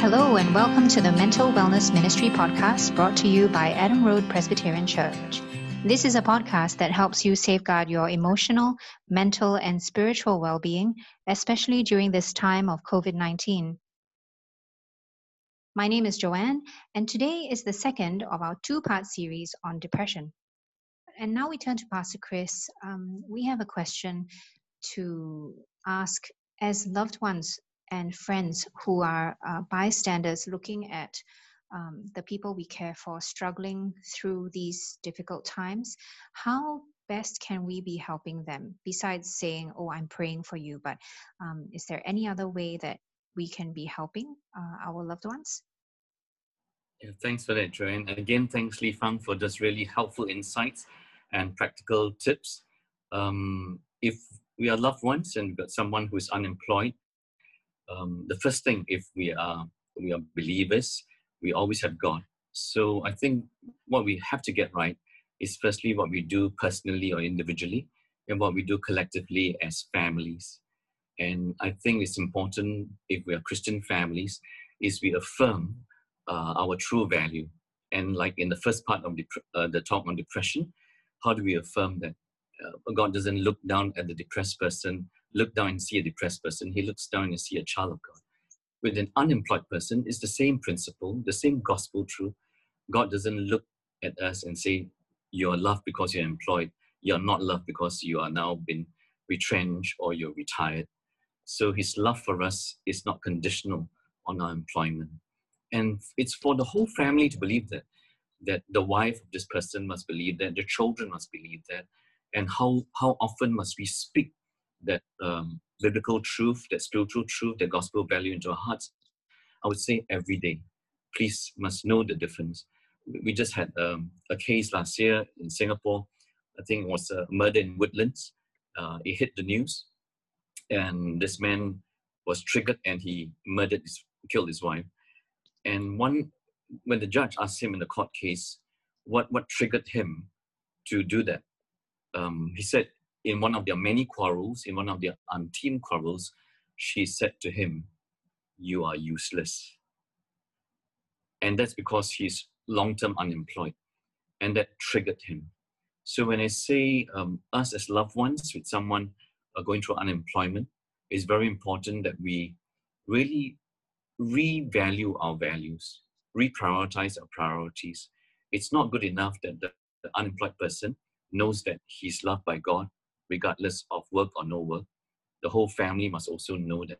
Hello, and welcome to the Mental Wellness Ministry podcast brought to you by Adam Road Presbyterian Church. This is a podcast that helps you safeguard your emotional, mental, and spiritual well being, especially during this time of COVID 19. My name is Joanne, and today is the second of our two part series on depression. And now we turn to Pastor Chris. Um, we have a question to ask as loved ones and friends who are uh, bystanders looking at um, the people we care for struggling through these difficult times, how best can we be helping them besides saying, Oh, I'm praying for you? But um, is there any other way that we can be helping uh, our loved ones? Yeah, thanks for that, Joanne. And again, thanks, Li Fang, for just really helpful insights and practical tips. Um, if we are loved ones and we've got someone who is unemployed, um, the first thing if we are we are believers we always have god. So i think what we have to get right is firstly what we do personally or individually and what we do collectively as families. And i think it's important if we are christian families is we affirm uh, our true value. And like in the first part of the, uh, the talk on depression how do we affirm that? Uh, god doesn't look down at the depressed person look down and see a depressed person, he looks down and see a child of God. With an unemployed person, it's the same principle, the same gospel truth. God doesn't look at us and say, You're loved because you're employed. You're not loved because you are now been retrenched or you're retired. So his love for us is not conditional on our employment. And it's for the whole family to believe that, that the wife of this person must believe that, the children must believe that, and how, how often must we speak that um, biblical truth, that spiritual truth, that gospel value into our hearts, I would say every day. Please must know the difference. We just had um, a case last year in Singapore. I think it was a murder in Woodlands. Uh, it hit the news, and this man was triggered and he murdered, his, killed his wife. And one, when the judge asked him in the court case, what what triggered him to do that, um, he said in one of their many quarrels, in one of their unteamed quarrels, she said to him, You are useless. And that's because he's long term unemployed. And that triggered him. So when I say um, us as loved ones with someone uh, going through unemployment, it's very important that we really revalue our values, reprioritize our priorities. It's not good enough that the, the unemployed person knows that he's loved by God regardless of work or no work. The whole family must also know that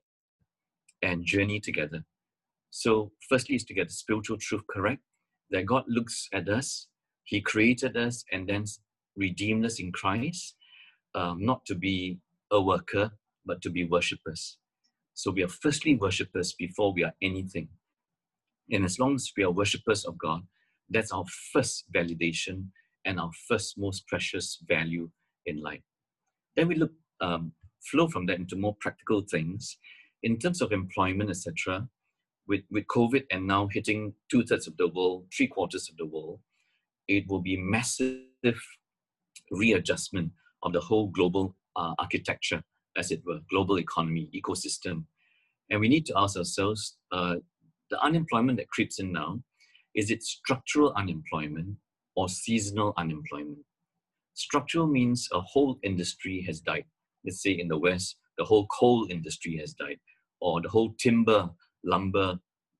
and journey together. So, firstly, is to get the spiritual truth correct that God looks at us, He created us, and then redeemed us in Christ, um, not to be a worker, but to be worshippers. So, we are firstly worshippers before we are anything. And as long as we are worshippers of God, that's our first validation and our first most precious value in life. Then we look um, flow from that into more practical things in terms of employment, etc. With with COVID and now hitting two thirds of the world, three quarters of the world, it will be massive readjustment of the whole global uh, architecture, as it were, global economy, ecosystem. And we need to ask ourselves uh, the unemployment that creeps in now, is it structural unemployment or seasonal unemployment? Structural means a whole industry has died. Let's say in the West, the whole coal industry has died, or the whole timber, lumber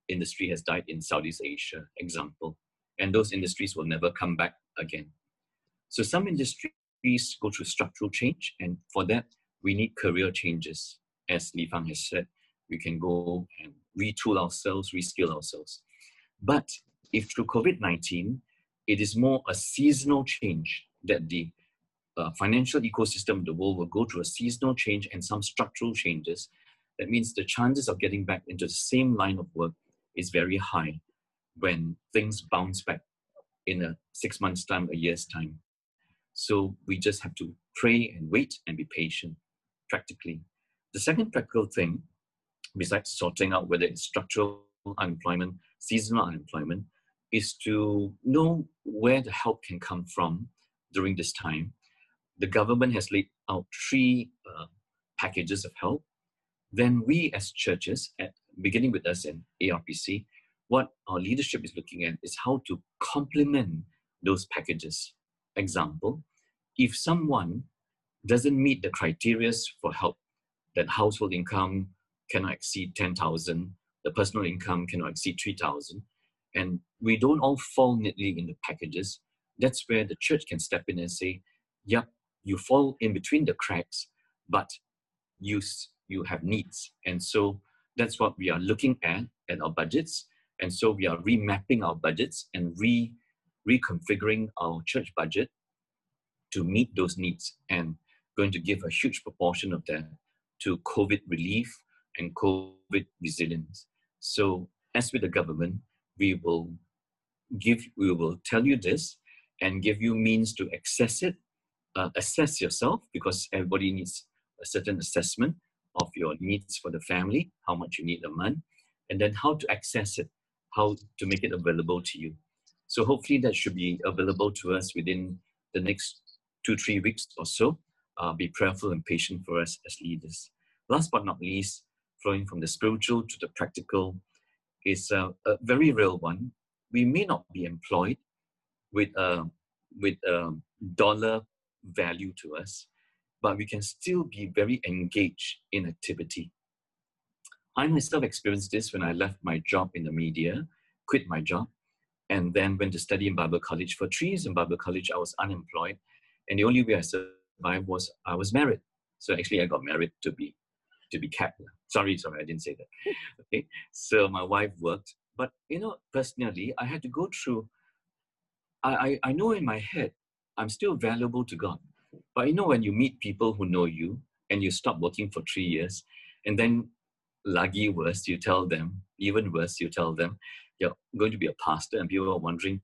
industry has died in Southeast Asia, example. And those industries will never come back again. So some industries go through structural change, and for that, we need career changes. As Li Fang has said, we can go and retool ourselves, reskill ourselves. But if through COVID 19, it is more a seasonal change that the uh, financial ecosystem of the world will go through a seasonal change and some structural changes. That means the chances of getting back into the same line of work is very high when things bounce back in a six months' time, a year's time. So we just have to pray and wait and be patient practically. The second practical thing, besides sorting out whether it's structural unemployment, seasonal unemployment, is to know where the help can come from during this time. The government has laid out three uh, packages of help. Then we as churches, at beginning with us in ARPC, what our leadership is looking at is how to complement those packages. Example, if someone doesn't meet the criteria for help, that household income cannot exceed 10,000, the personal income cannot exceed 3,000, and we don't all fall neatly in the packages, that's where the church can step in and say, yep, you fall in between the cracks, but you, you have needs. And so that's what we are looking at at our budgets. And so we are remapping our budgets and re, reconfiguring our church budget to meet those needs and going to give a huge proportion of that to COVID relief and COVID resilience. So as with the government, we will give, we will tell you this and give you means to access it, uh, assess yourself because everybody needs a certain assessment of your needs for the family, how much you need a month, and then how to access it, how to make it available to you. So hopefully that should be available to us within the next two, three weeks or so. Uh, be prayerful and patient for us as leaders. Last but not least, flowing from the spiritual to the practical is a, a very real one. We may not be employed with a, with a dollar value to us, but we can still be very engaged in activity. I myself experienced this when I left my job in the media, quit my job, and then went to study in Bible college. For three years in Bible college, I was unemployed, and the only way I survived was I was married. So actually, I got married to be to be kept. Sorry, sorry, I didn't say that. Okay, so my wife worked, but you know, personally, I had to go through. I, I, I know in my head, I'm still valuable to God. But you know, when you meet people who know you and you stop working for three years, and then lagi worse, you tell them, even worse, you tell them, you're going to be a pastor, and people are wondering,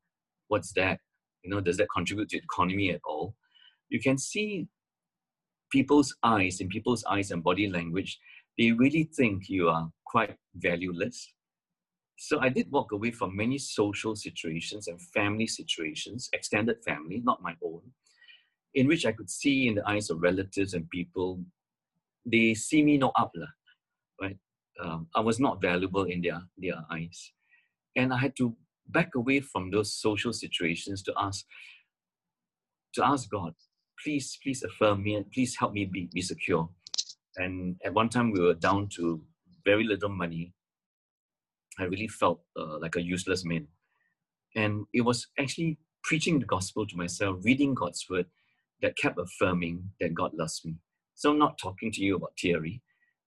what's that? You know, does that contribute to economy at all? You can see people's eyes, in people's eyes and body language, they really think you are quite valueless. So I did walk away from many social situations and family situations, extended family, not my own, in which I could see in the eyes of relatives and people, they see me no up, right? Um, I was not valuable in their, their eyes. And I had to back away from those social situations to ask, to ask God, please, please affirm me and please help me be, be secure. And at one time we were down to very little money. I really felt uh, like a useless man. And it was actually preaching the gospel to myself, reading God's word, that kept affirming that God loves me. So I'm not talking to you about theory,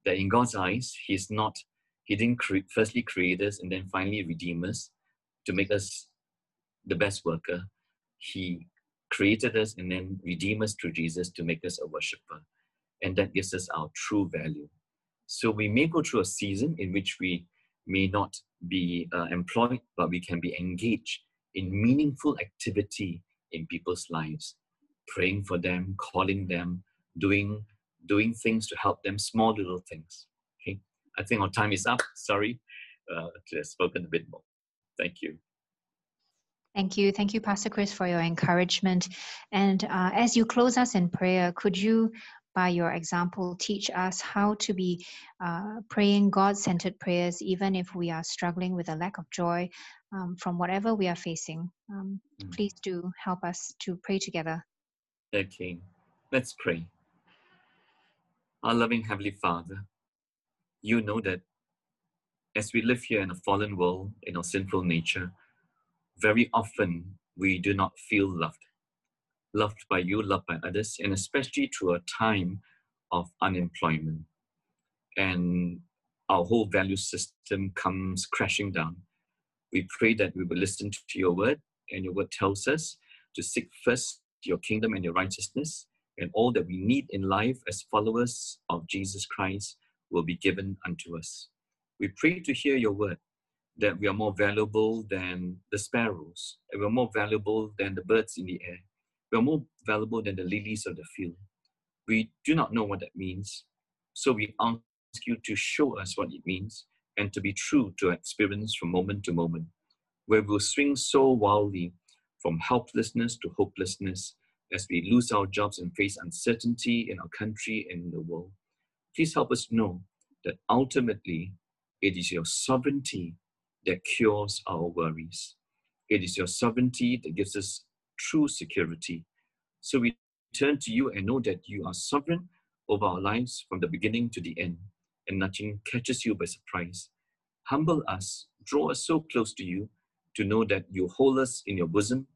that in God's eyes, He's not, He didn't cre- firstly create us and then finally redeem us to make us the best worker. He created us and then redeemed us through Jesus to make us a worshiper. And that gives us our true value. So we may go through a season in which we may not be uh, employed, but we can be engaged in meaningful activity in people's lives praying for them, calling them, doing doing things to help them, small little things. Okay, I think our time is up. Sorry uh, have spoken a bit more. Thank you. Thank you. Thank you, Pastor Chris, for your encouragement. And uh, as you close us in prayer, could you, by your example, teach us how to be uh, praying God centered prayers, even if we are struggling with a lack of joy um, from whatever we are facing? Um, mm. Please do help us to pray together. Okay, let's pray. Our loving Heavenly Father, you know that as we live here in a fallen world, in our sinful nature, very often we do not feel loved. Loved by you, loved by others, and especially through a time of unemployment. And our whole value system comes crashing down. We pray that we will listen to your word, and your word tells us to seek first your kingdom and your righteousness, and all that we need in life as followers of Jesus Christ will be given unto us. We pray to hear your word that we are more valuable than the sparrows, and we're more valuable than the birds in the air. We are more valuable than the lilies of the field. We do not know what that means, so we ask you to show us what it means and to be true to our experience from moment to moment, where we'll swing so wildly from helplessness to hopelessness as we lose our jobs and face uncertainty in our country and in the world. Please help us know that ultimately It is your sovereignty that cures our worries. It is your sovereignty that gives us true security. So we turn to you and know that you are sovereign over our lives from the beginning to the end, and nothing catches you by surprise. Humble us, draw us so close to you to know that you hold us in your bosom,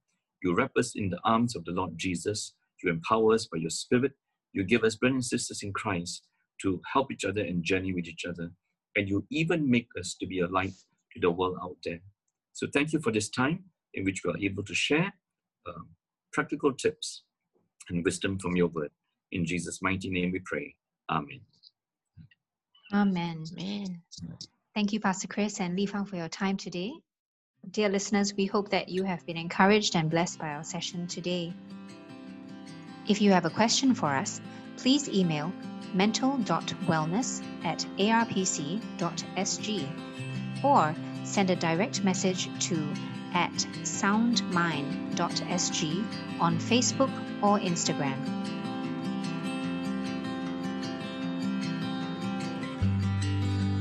you wrap us in the arms of the Lord Jesus, you empower us by your Spirit, you give us brothers and sisters in Christ to help each other and journey with each other, and you even make us to be a light to the world out there. So thank you for this time in which we are able to share um, practical tips and wisdom from your word. In Jesus' mighty name we pray. Amen. Amen. Amen. Thank you, Pastor Chris and Li Fang, for your time today. Dear listeners, we hope that you have been encouraged and blessed by our session today. If you have a question for us, please email mental.wellness at arpc.sg or send a direct message to at soundmind.sg on Facebook or Instagram.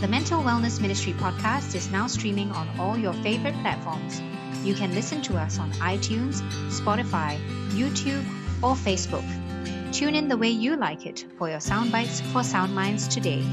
The Mental Wellness Ministry podcast is now streaming on all your favorite platforms. You can listen to us on iTunes, Spotify, YouTube, or Facebook. Tune in the way you like it for your sound bites for Sound Minds today.